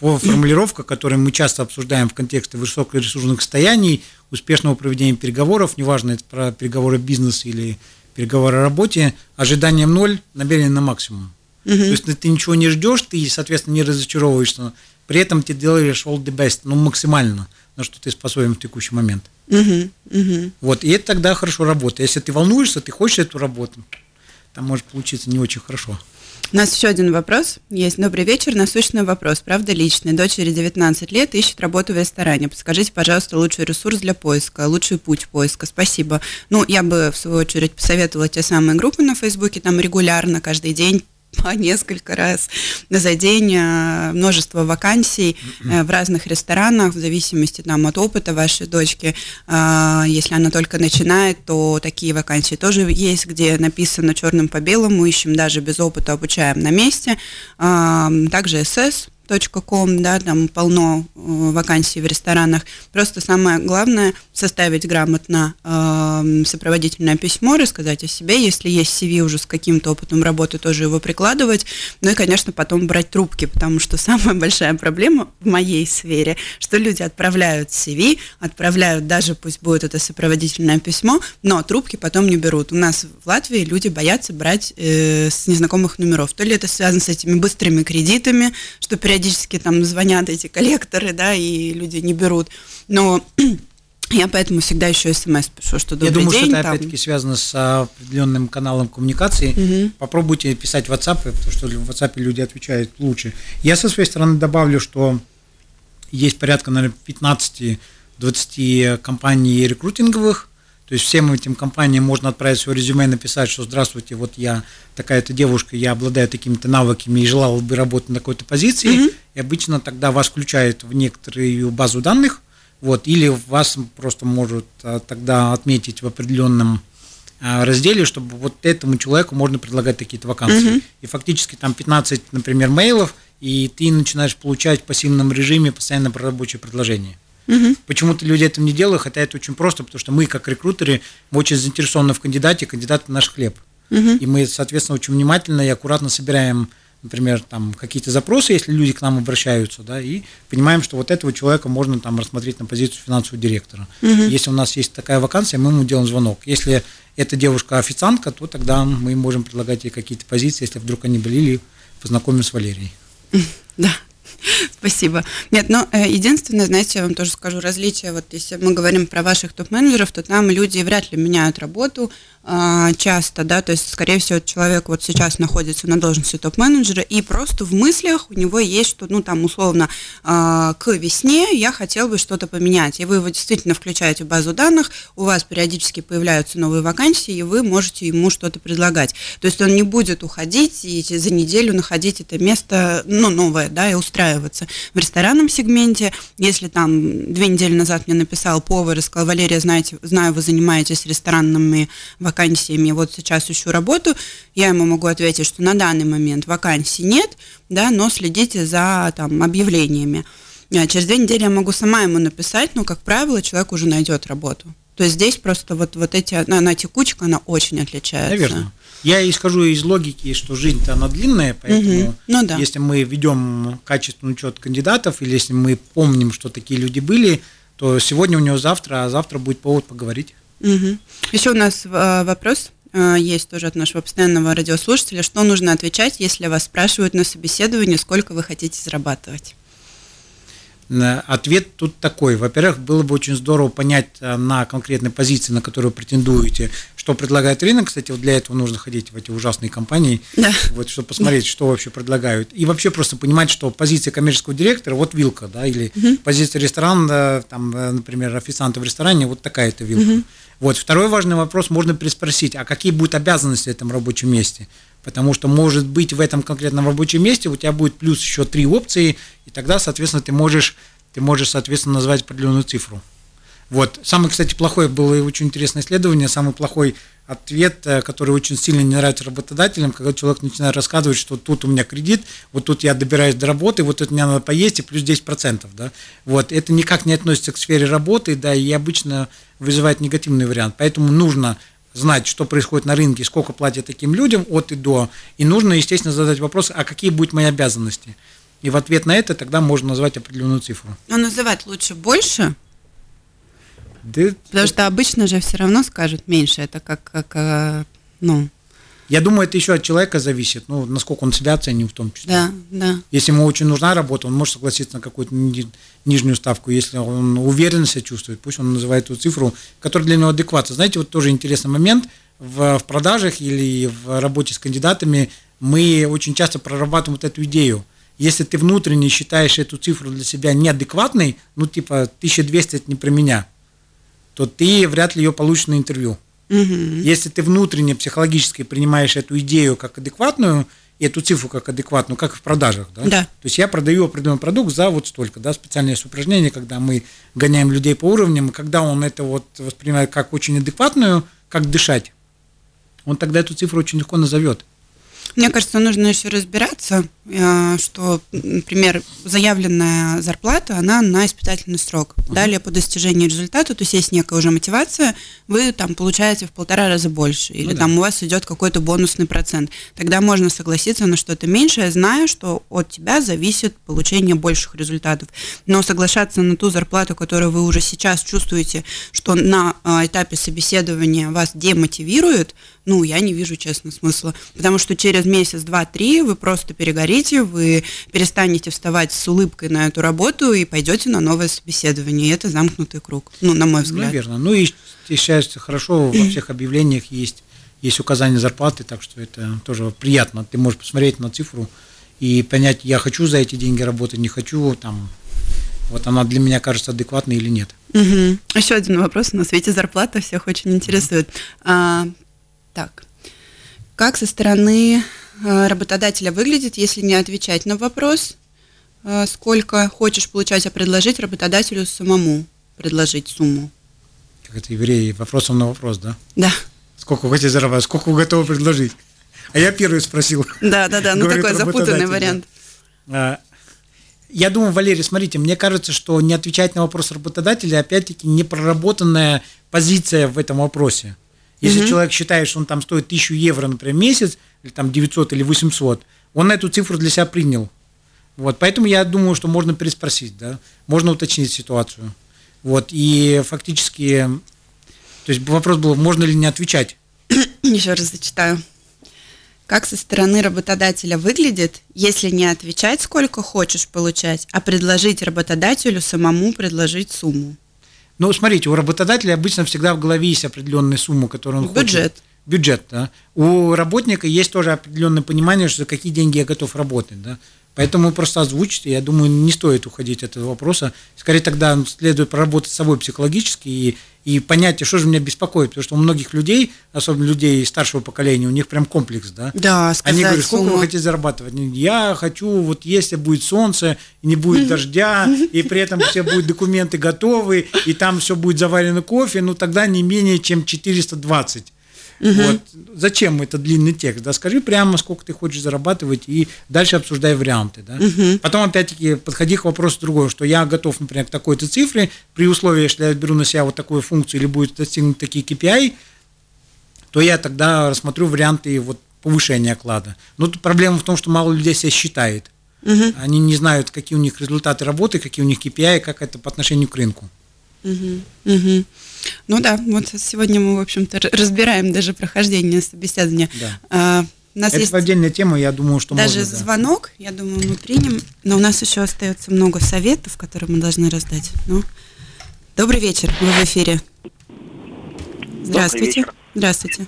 Формулировка, которую мы часто обсуждаем в контексте высокоресурсных состояний, успешного проведения переговоров, неважно, это про переговоры бизнеса или переговоры о работе, ожидание ноль, намерение на максимум. Угу. То есть ты ничего не ждешь, ты, соответственно, не разочаровываешься, при этом ты делаешь all the best, ну, максимально, на что ты способен в текущий момент. Угу. Угу. Вот, и это тогда хорошо работает. Если ты волнуешься, ты хочешь эту работу, там может получиться не очень хорошо. У нас еще один вопрос есть. Добрый вечер. Насущный вопрос. Правда личный. Дочери 19 лет, ищет работу в ресторане. Подскажите, пожалуйста, лучший ресурс для поиска, лучший путь поиска. Спасибо. Ну, я бы, в свою очередь, посоветовала те самые группы на Фейсбуке, там регулярно, каждый день по несколько раз за день, э, множество вакансий э, в разных ресторанах, в зависимости там, от опыта вашей дочки. Э, если она только начинает, то такие вакансии тоже есть, где написано черным по белому, ищем даже без опыта, обучаем на месте. Также СС, com, да, там полно э, вакансий в ресторанах. Просто самое главное составить грамотно э, сопроводительное письмо, рассказать о себе, если есть CV уже с каким-то опытом работы, тоже его прикладывать. Ну и, конечно, потом брать трубки, потому что самая большая проблема в моей сфере, что люди отправляют CV, отправляют даже, пусть будет это сопроводительное письмо, но трубки потом не берут. У нас в Латвии люди боятся брать э, с незнакомых номеров. То ли это связано с этими быстрыми кредитами, что периодически там звонят эти коллекторы, да, и люди не берут. Но я поэтому всегда еще смс пишу, что добрый Я думаю, день, что это опять-таки связано с определенным каналом коммуникации. Угу. Попробуйте писать в WhatsApp, потому что в WhatsApp люди отвечают лучше. Я со своей стороны добавлю, что есть порядка, наверное, 15-20 компаний рекрутинговых, то есть всем этим компаниям можно отправить свое резюме и написать, что здравствуйте, вот я такая-то девушка, я обладаю такими-то навыками и желала бы работать на какой-то позиции. Mm-hmm. И обычно тогда вас включают в некоторую базу данных, вот, или вас просто может а, тогда отметить в определенном а, разделе, чтобы вот этому человеку можно предлагать какие-то вакансии. Mm-hmm. И фактически там 15, например, мейлов, и ты начинаешь получать в пассивном режиме постоянно рабочее предложение. Угу. Почему-то люди этого не делают, хотя это очень просто, потому что мы, как рекрутеры, мы очень заинтересованы в кандидате, кандидат – наш хлеб. Угу. И мы, соответственно, очень внимательно и аккуратно собираем, например, там какие-то запросы, если люди к нам обращаются, да, и понимаем, что вот этого человека можно там рассмотреть на позицию финансового директора. Угу. Если у нас есть такая вакансия, мы ему делаем звонок. Если эта девушка официантка, то тогда мы можем предлагать ей какие-то позиции, если вдруг они были, познакомим с Валерией. Да, Спасибо. Нет, ну, э, единственное, знаете, я вам тоже скажу различие. Вот если мы говорим про ваших топ-менеджеров, то там люди вряд ли меняют работу, а, часто, да, то есть, скорее всего, человек вот сейчас находится на должности топ-менеджера, и просто в мыслях у него есть, что, ну, там, условно, а, к весне я хотел бы что-то поменять, и вы его действительно включаете в базу данных, у вас периодически появляются новые вакансии, и вы можете ему что-то предлагать. То есть он не будет уходить и за неделю находить это место, ну, новое, да, и устраиваться. В ресторанном сегменте, если там две недели назад мне написал повар и сказал, Валерия, знаете, знаю, вы занимаетесь ресторанными вакансиями, вот сейчас ищу работу, я ему могу ответить, что на данный момент вакансий нет, да, но следите за там, объявлениями. А через две недели я могу сама ему написать, но, как правило, человек уже найдет работу. То есть здесь просто вот, вот эти, она текучка, она очень отличается. Наверное. Я исхожу из логики, что жизнь-то она длинная, поэтому угу. ну, да. если мы ведем качественный учет кандидатов, или если мы помним, что такие люди были, то сегодня у него завтра, а завтра будет повод поговорить. Угу. Еще у нас э, вопрос э, есть тоже от нашего постоянного радиослушателя. Что нужно отвечать, если вас спрашивают на собеседовании, сколько вы хотите зарабатывать? Ответ тут такой. Во-первых, было бы очень здорово понять э, на конкретной позиции, на которую претендуете, что предлагает рынок. Кстати, вот для этого нужно ходить в эти ужасные компании, да. вот, чтобы посмотреть, что вообще предлагают. И вообще просто понимать, что позиция коммерческого директора, вот вилка, да, или угу. позиция ресторана, там, э, например, официанта в ресторане, вот такая-то вилка. Угу. Вот. Второй важный вопрос, можно переспросить, а какие будут обязанности в этом рабочем месте? Потому что, может быть, в этом конкретном рабочем месте у тебя будет плюс еще три опции, и тогда, соответственно, ты можешь, ты можешь соответственно, назвать определенную цифру. Вот. Самое, кстати, плохое было очень интересное исследование, самый плохой ответ, э, который очень сильно не нравится работодателям, когда человек начинает рассказывать, что тут у меня кредит, вот тут я добираюсь до работы, вот тут мне надо поесть, и плюс 10%. Да? Вот. Это никак не относится к сфере работы, да, и обычно вызывает негативный вариант. Поэтому нужно знать, что происходит на рынке, сколько платят таким людям от и до. И нужно, естественно, задать вопрос, а какие будут мои обязанности? И в ответ на это тогда можно назвать определенную цифру. Но называть лучше больше, да, Потому что обычно же все равно скажут меньше. Это как, как э, ну, я думаю, это еще от человека зависит, ну, насколько он себя оценил в том числе. Да, да. Если ему очень нужна работа, он может согласиться на какую-то нижнюю ставку. Если он уверенно себя чувствует, пусть он называет ту цифру, которая для него адекватна. Знаете, вот тоже интересный момент. в, в продажах или в работе с кандидатами мы очень часто прорабатываем вот эту идею. Если ты внутренне считаешь эту цифру для себя неадекватной, ну типа 1200 это не про меня, то ты вряд ли ее получишь на интервью. Угу. Если ты внутренне психологически принимаешь эту идею как адекватную, и эту цифру как адекватную, как в продажах, да? Да. То есть я продаю определенный продукт за вот столько, да, специальное упражнение, когда мы гоняем людей по уровням, и когда он это вот воспринимает как очень адекватную, как дышать, он тогда эту цифру очень легко назовет. Мне кажется, нужно еще разбираться, э, что, например, заявленная зарплата, она на испытательный срок. Uh-huh. Далее по достижению результата, то есть есть некая уже мотивация, вы там получаете в полтора раза больше, или ну, там да. у вас идет какой-то бонусный процент. Тогда можно согласиться на что-то меньшее, зная, что от тебя зависит получение больших результатов. Но соглашаться на ту зарплату, которую вы уже сейчас чувствуете, что на э, этапе собеседования вас демотивирует, ну, я не вижу, честно, смысла. Потому что через месяц, два, три вы просто перегорите, вы перестанете вставать с улыбкой на эту работу и пойдете на новое собеседование. И это замкнутый круг, ну, на мой взгляд. Наверное. Ну, и сейчас хорошо во всех объявлениях есть, есть указание зарплаты, так что это тоже приятно. Ты можешь посмотреть на цифру и понять, я хочу за эти деньги работать, не хочу, там, вот она для меня кажется адекватной или нет. Угу. Еще один вопрос. На свете зарплата всех очень интересует. А, так, как со стороны э, работодателя выглядит, если не отвечать на вопрос, э, сколько хочешь получать, а предложить работодателю самому предложить сумму? Как это евреи, вопросом на вопрос, да? Да. Сколько вы хотите зарабатывать, сколько вы готовы предложить? А я первый спросил. Да, да, да, ну такой запутанный вариант. А, я думаю, Валерий, смотрите, мне кажется, что не отвечать на вопрос работодателя, опять-таки, непроработанная позиция в этом вопросе. Если угу. человек считает, что он там стоит 1000 евро, например, месяц, или там 900 или 800, он эту цифру для себя принял. Вот, поэтому я думаю, что можно переспросить, да, можно уточнить ситуацию. Вот, и фактически, то есть вопрос был, можно ли не отвечать. Еще раз зачитаю. Как со стороны работодателя выглядит, если не отвечать, сколько хочешь получать, а предложить работодателю самому предложить сумму? Ну, смотрите, у работодателя обычно всегда в голове есть определенная сумма, которую он Бюджет. хочет. Бюджет, да. У работника есть тоже определенное понимание, что за какие деньги я готов работать, да. Поэтому просто озвучите, я думаю, не стоит уходить от этого вопроса. Скорее тогда следует проработать с собой психологически и и понятие, что же меня беспокоит, потому что у многих людей, особенно людей старшего поколения, у них прям комплекс, да? Да, сказать Они говорят, сколько сумму. вы хотите зарабатывать? Я хочу, вот если будет солнце, не будет дождя, и при этом все будут документы готовы, и там все будет заварено кофе, ну тогда не менее чем 420. Угу. Вот. Зачем это длинный текст? Да, скажи прямо, сколько ты хочешь зарабатывать, и дальше обсуждай варианты. Да? Угу. Потом, опять-таки, подходи к вопросу другого, что я готов, например, к такой-то цифре, при условии, что я беру на себя вот такую функцию или будет достигнут такие KPI, то я тогда рассмотрю варианты вот повышения оклада. Но тут проблема в том, что мало людей себя считает. Угу. Они не знают, какие у них результаты работы, какие у них KPI, как это по отношению к рынку. Угу. Угу. Ну да, вот сегодня мы, в общем-то, разбираем даже прохождение собеседования. Да. А, у нас Это есть отдельная тема, я думаю, что даже можно, да. звонок, я думаю, мы примем, но у нас еще остается много советов, которые мы должны раздать. Ну, добрый вечер, вы в эфире. Здравствуйте. Здравствуйте.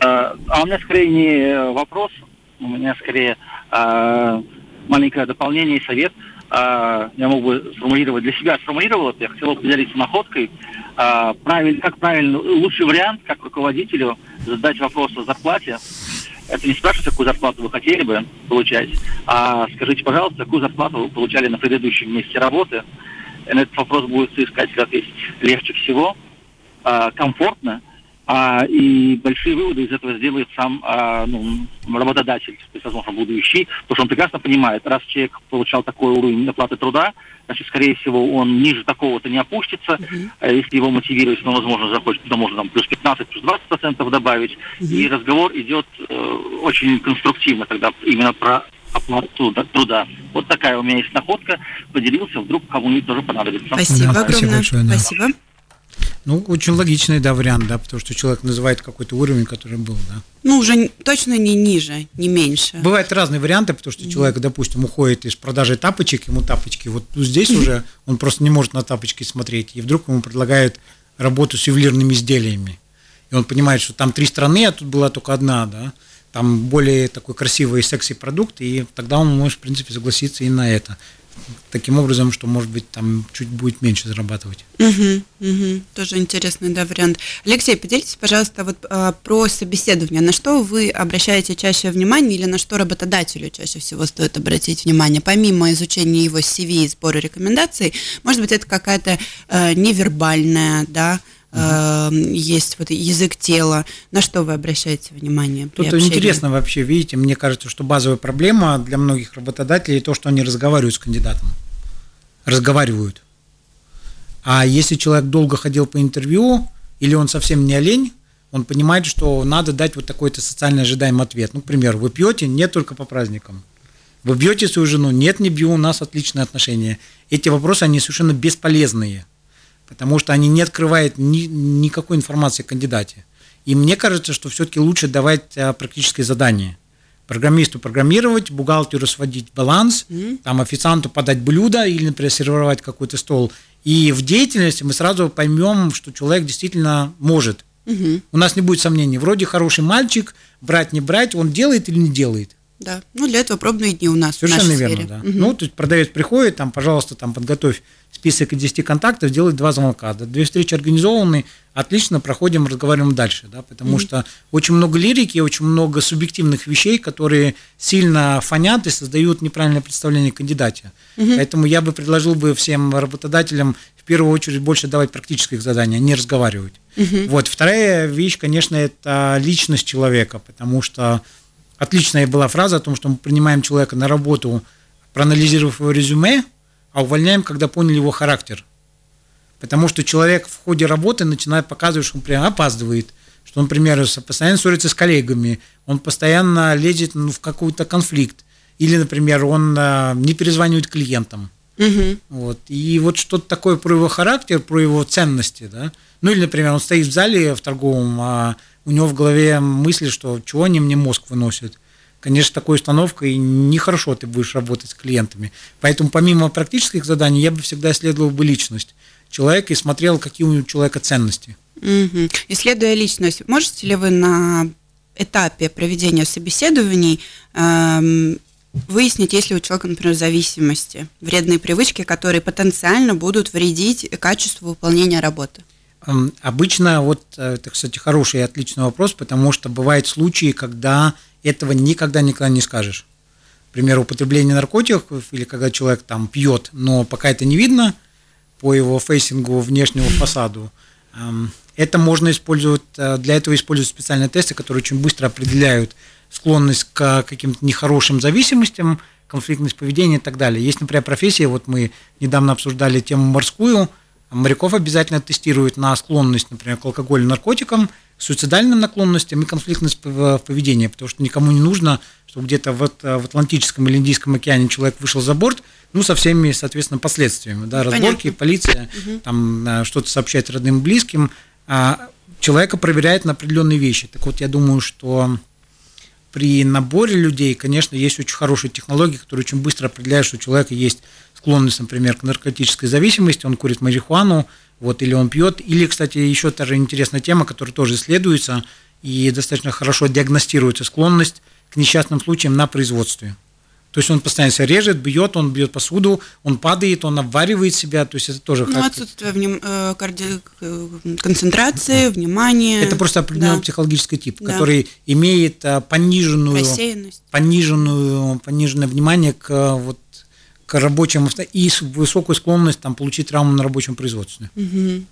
А, а у меня скорее не вопрос, у меня скорее а, маленькое дополнение и совет. А, я мог бы сформулировать для себя, сформулировал это, я хотел бы поделиться находкой. А, правиль, как правильно, лучший вариант, как руководителю, задать вопрос о зарплате. Это не спрашивать, какую зарплату вы хотели бы получать, а скажите, пожалуйста, какую зарплату вы получали на предыдущем месте работы. И на этот вопрос будет искать, как есть, легче всего, а, комфортно, а, и большие выводы из этого сделает сам а, ну, работодатель, то есть, возможно, будущий, потому что он прекрасно понимает, раз человек получал такой уровень оплаты труда, значит, скорее всего, он ниже такого-то не опустится. Uh-huh. А если его мотивировать, он, возможно, захочет, то можно там плюс 15, плюс 20 процентов добавить. Uh-huh. И разговор идет э, очень конструктивно тогда именно про оплату труда. Вот такая у меня есть находка. Поделился, вдруг кому-нибудь тоже понадобится. Спасибо да, огромное. Спасибо. Большое, да. спасибо. Ну, очень логичный, да, вариант, да, потому что человек называет какой-то уровень, который был, да. Ну, уже точно не ниже, не меньше. Бывают разные варианты, потому что человек, допустим, уходит из продажи тапочек, ему тапочки, вот здесь уже он просто не может на тапочки смотреть, и вдруг ему предлагают работу с ювелирными изделиями. и он понимает, что там три страны, а тут была только одна, да, там более такой красивый и секси продукт, и тогда он может, в принципе, согласиться и на это таким образом, что, может быть, там чуть будет меньше зарабатывать. Угу, угу. Тоже интересный, да, вариант. Алексей, поделитесь, пожалуйста, вот а, про собеседование. На что вы обращаете чаще внимание или на что работодателю чаще всего стоит обратить внимание, помимо изучения его CV и сбора рекомендаций? Может быть, это какая-то а, невербальная, да, Uh-huh. есть вот язык тела. На что вы обращаете внимание? Тут общении? интересно вообще, видите, мне кажется, что базовая проблема для многих работодателей то, что они разговаривают с кандидатом. Разговаривают. А если человек долго ходил по интервью, или он совсем не олень, он понимает, что надо дать вот такой-то социально ожидаемый ответ. Ну, к примеру, вы пьете? Нет, только по праздникам. Вы бьете свою жену? Нет, не бью, у нас отличные отношения. Эти вопросы, они совершенно бесполезные потому что они не открывают ни, никакой информации о кандидате. И мне кажется, что все-таки лучше давать а, практическое задание. Программисту программировать, бухгалтеру сводить баланс, mm-hmm. там официанту подать блюдо или, например, сервировать какой-то стол. И в деятельности мы сразу поймем, что человек действительно может. Угу. У нас не будет сомнений. Вроде хороший мальчик, брать не брать, он делает или не делает. Да, ну для этого пробные дни у нас. Совершенно верно, сфере. да. Угу. Ну, то есть продавец приходит, там, пожалуйста, там подготовь список из 10 контактов, делать два звонка. Да, две встречи организованы, отлично, проходим, разговариваем дальше, да, потому mm-hmm. что очень много лирики, очень много субъективных вещей, которые сильно фонят и создают неправильное представление о кандидате. Mm-hmm. Поэтому я бы предложил бы всем работодателям в первую очередь больше давать практических заданий, а не разговаривать. Mm-hmm. Вот. Вторая вещь, конечно, это личность человека, потому что отличная была фраза о том, что мы принимаем человека на работу, проанализировав его резюме, а увольняем, когда поняли его характер. Потому что человек в ходе работы начинает показывать, что он прям опаздывает, что он, например, постоянно ссорится с коллегами, он постоянно лезет ну, в какой-то конфликт, или, например, он а, не перезванивает клиентам. Угу. Вот. И вот что-то такое про его характер, про его ценности. Да? Ну или, например, он стоит в зале в торговом, а у него в голове мысли, что чего они мне мозг выносят конечно, такой установкой нехорошо ты будешь работать с клиентами. Поэтому помимо практических заданий я бы всегда исследовал бы личность человека и смотрел, какие у человека ценности. Угу. Исследуя личность, можете ли вы на этапе проведения собеседований эм, выяснить, есть ли у человека, например, зависимости, вредные привычки, которые потенциально будут вредить качеству выполнения работы? Эм, обычно, вот э, это, кстати, хороший и отличный вопрос, потому что бывают случаи, когда этого никогда никогда не скажешь. Например, употребление наркотиков или когда человек там пьет, но пока это не видно по его фейсингу, внешнему фасаду, эм, это можно использовать, э, для этого используют специальные тесты, которые очень быстро определяют склонность к каким-то нехорошим зависимостям, конфликтность поведения и так далее. Есть, например, профессия, вот мы недавно обсуждали тему морскую, моряков обязательно тестируют на склонность, например, к алкоголю, наркотикам, суицидальным наклонностям и конфликтность поведения, потому что никому не нужно, чтобы где-то в, в Атлантическом или Индийском океане человек вышел за борт, ну, со всеми, соответственно, последствиями, да, разборки, Понятно. полиция, угу. там а, что-то сообщает родным и близким, а человека проверяет на определенные вещи. Так вот, я думаю, что при наборе людей, конечно, есть очень хорошие технологии, которые очень быстро определяют, что у человека есть склонность, например, к наркотической зависимости, он курит марихуану, вот, или он пьет. Или, кстати, еще та же интересная тема, которая тоже исследуется и достаточно хорошо диагностируется склонность к несчастным случаям на производстве. То есть он постоянно себя режет, бьет, он бьет посуду, он падает, он обваривает себя. То есть это тоже ну, отсутствие вним... Э, карди... Э, концентрации, да. внимания. Это просто определенный да. психологический тип, да. который имеет э, пониженную, пониженную, пониженное внимание к вот к рабочим и высокую склонность там, получить травму на рабочем производстве. Угу.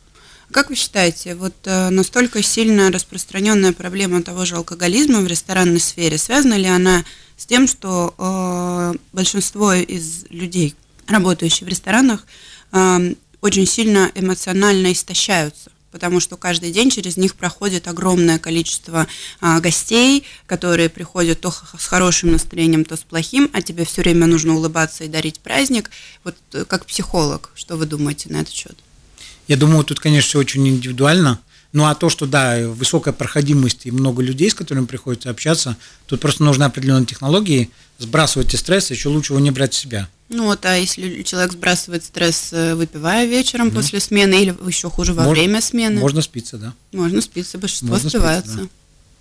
Как вы считаете, вот э, настолько сильно распространенная проблема того же алкоголизма в ресторанной сфере, связана ли она с тем, что э, большинство из людей, работающих в ресторанах, э, очень сильно эмоционально истощаются? Потому что каждый день через них проходит огромное количество а, гостей, которые приходят то с хорошим настроением, то с плохим, а тебе все время нужно улыбаться и дарить праздник. Вот э, как психолог, что вы думаете на этот счет? Я думаю, тут, конечно, все очень индивидуально. Ну а то, что да, высокая проходимость и много людей, с которыми приходится общаться, тут просто нужны определенные технологии, сбрасывать стресс, еще лучше его не брать в себя. Ну вот, а если человек сбрасывает стресс, э, выпивая вечером mm после смены, или еще хуже во Мож, время смены? Можно спиться, да. Можно спиться, большинство можно спиваются. Спиться,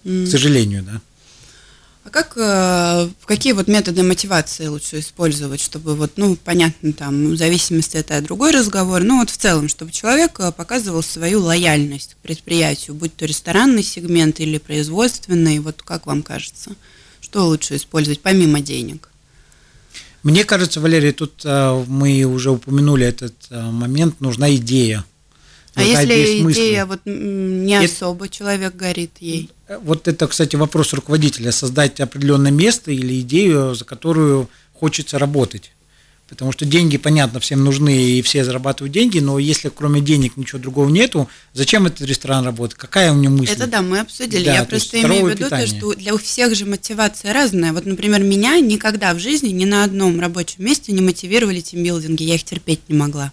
да. К сожалению, да. А как, э, какие вот методы мотивации лучше использовать, чтобы вот, ну, понятно, там, в зависимости это другой разговор, ну, вот в целом, чтобы человек э, показывал свою лояльность к предприятию, будь то ресторанный сегмент или производственный, вот как вам кажется, что лучше использовать помимо денег? Мне кажется, Валерий, тут э, мы уже упомянули этот момент, нужна идея. А если идея вот не это, особо человек горит ей? Вот это, кстати, вопрос руководителя, создать определенное место или идею, за которую хочется работать. Потому что деньги, понятно, всем нужны, и все зарабатывают деньги, но если кроме денег ничего другого нету, зачем этот ресторан работает? Какая у него мысль? Это да, мы обсудили. Да, Я просто имею в виду, питание. то, что для всех же мотивация разная. Вот, например, меня никогда в жизни ни на одном рабочем месте не мотивировали тимбилдинги, я их терпеть не могла.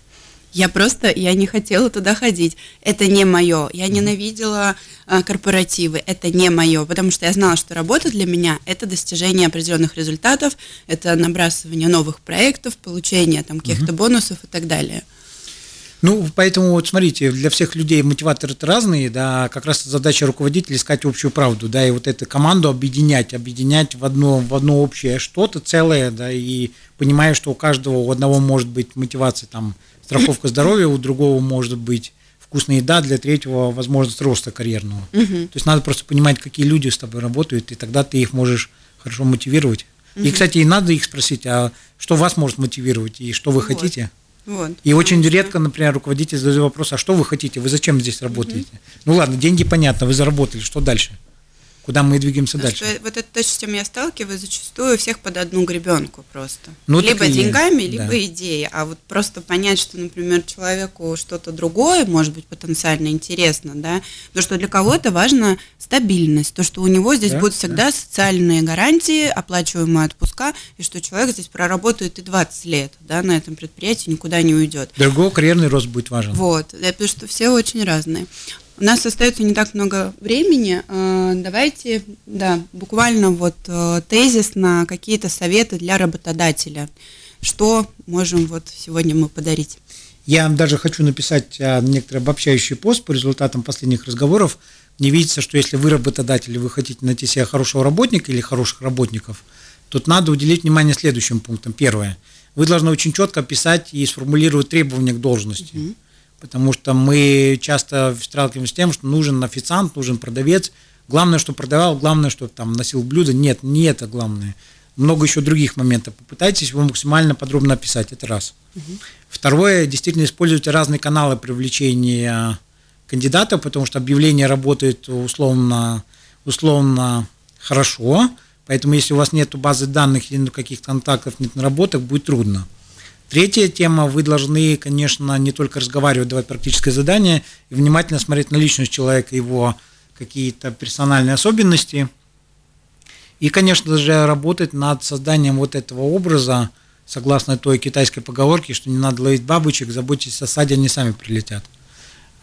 Я просто, я не хотела туда ходить. Это не мое. Я ненавидела а, корпоративы. Это не мое, потому что я знала, что работа для меня – это достижение определенных результатов, это набрасывание новых проектов, получение там каких-то угу. бонусов и так далее. Ну, поэтому вот смотрите, для всех людей мотиваторы разные, да, как раз задача руководителя искать общую правду, да, и вот эту команду объединять, объединять в одно, в одно общее что-то целое, да, и понимая, что у каждого, у одного может быть мотивация там страховка здоровья, у другого может быть вкусная еда, для третьего возможность роста карьерного. Угу. То есть надо просто понимать, какие люди с тобой работают, и тогда ты их можешь хорошо мотивировать. Угу. И, кстати, и надо их спросить, а что вас может мотивировать и что вы вот. хотите? Вот. И очень редко, например, руководитель задает вопрос, а что вы хотите, вы зачем здесь работаете? Угу. Ну ладно, деньги понятно, вы заработали, что дальше? Куда мы двигаемся дальше. Что, вот это то, с чем я сталкиваюсь, зачастую всех под одну гребенку просто. Ну, либо деньгами, есть. либо да. идеей. А вот просто понять, что, например, человеку что-то другое может быть потенциально интересно, да, потому что для кого-то важна стабильность, то, что у него здесь да, будут всегда да. социальные гарантии, оплачиваемые отпуска, и что человек здесь проработает и 20 лет, да, на этом предприятии никуда не уйдет. Другой карьерный рост будет важен. Вот, потому что все очень разные. У нас остается не так много времени. Э, давайте, да, буквально вот э, тезис на какие-то советы для работодателя. Что можем вот сегодня мы подарить? Я даже хочу написать э, некоторый обобщающий пост по результатам последних разговоров. Не видится, что если вы работодатель, и вы хотите найти себе хорошего работника или хороших работников, тут надо уделить внимание следующим пунктам. Первое. Вы должны очень четко описать и сформулировать требования к должности. Mm-hmm потому что мы часто сталкиваемся с тем, что нужен официант, нужен продавец. Главное, что продавал, главное, что там носил блюдо. Нет, не это главное. Много еще других моментов. Попытайтесь его максимально подробно описать. Это раз. Угу. Второе, действительно используйте разные каналы привлечения кандидатов, потому что объявление работает условно, условно хорошо. Поэтому если у вас нет базы данных или каких-то контактов, нет наработок, будет трудно. Третья тема, вы должны, конечно, не только разговаривать, давать практическое задание, и внимательно смотреть на личность человека, его какие-то персональные особенности. И, конечно же, работать над созданием вот этого образа, согласно той китайской поговорке, что не надо ловить бабочек, заботьтесь о саде, они сами прилетят.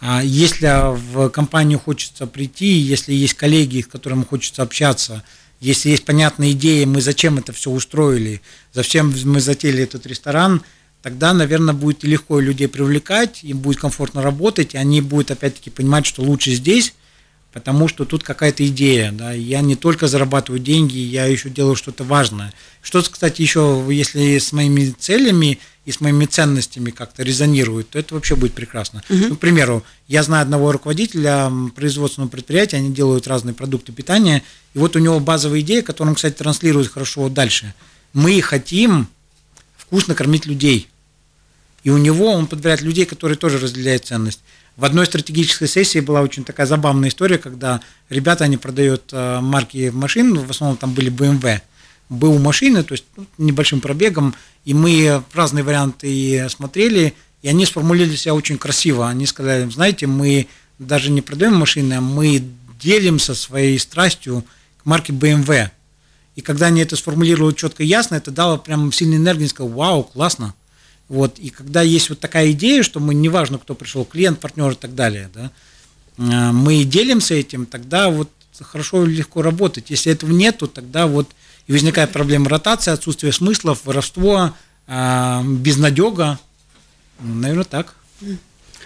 А если в компанию хочется прийти, если есть коллеги, с которыми хочется общаться, если есть понятная идея, мы зачем это все устроили, зачем мы затеяли этот ресторан – тогда, наверное, будет легко людей привлекать, им будет комфортно работать, и они будут опять-таки понимать, что лучше здесь, потому что тут какая-то идея, да, я не только зарабатываю деньги, я еще делаю что-то важное. Что-то, кстати, еще, если с моими целями и с моими ценностями как-то резонирует, то это вообще будет прекрасно. Угу. Ну, к примеру, я знаю одного руководителя производственного предприятия, они делают разные продукты питания, и вот у него базовая идея, которую он, кстати, транслирует хорошо дальше. Мы хотим вкусно кормить людей. И у него он подбирает людей, которые тоже разделяют ценность. В одной стратегической сессии была очень такая забавная история, когда ребята, они продают э, марки машин, в основном там были BMW, БУ машины, то есть ну, небольшим пробегом, и мы разные варианты смотрели, и они сформулировали себя очень красиво. Они сказали, знаете, мы даже не продаем машины, а мы делимся своей страстью к марке BMW. И когда они это сформулировали четко и ясно, это дало прям сильный энергию, и сказал, вау, классно. Вот, и когда есть вот такая идея, что мы, неважно, кто пришел, клиент, партнер и так далее, да, мы делимся этим, тогда вот хорошо и легко работать. Если этого нету, тогда вот и возникает проблема ротации, отсутствие смыслов, воровство, безнадега. Наверное, так.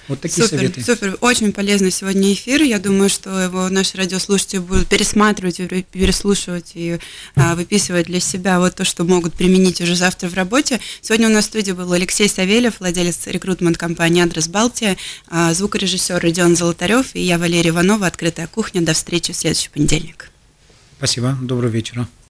Вот такие супер, советы. Супер, очень полезный сегодня эфир. Я думаю, что его наши радиослушатели будут пересматривать, переслушивать и а, выписывать для себя вот то, что могут применить уже завтра в работе. Сегодня у нас в студии был Алексей Савельев, владелец рекрутмент компании «Адрес Балтия», а, звукорежиссер Родион Золотарев и я, Валерия Иванова, «Открытая кухня». До встречи в следующий понедельник. Спасибо, доброго вечера.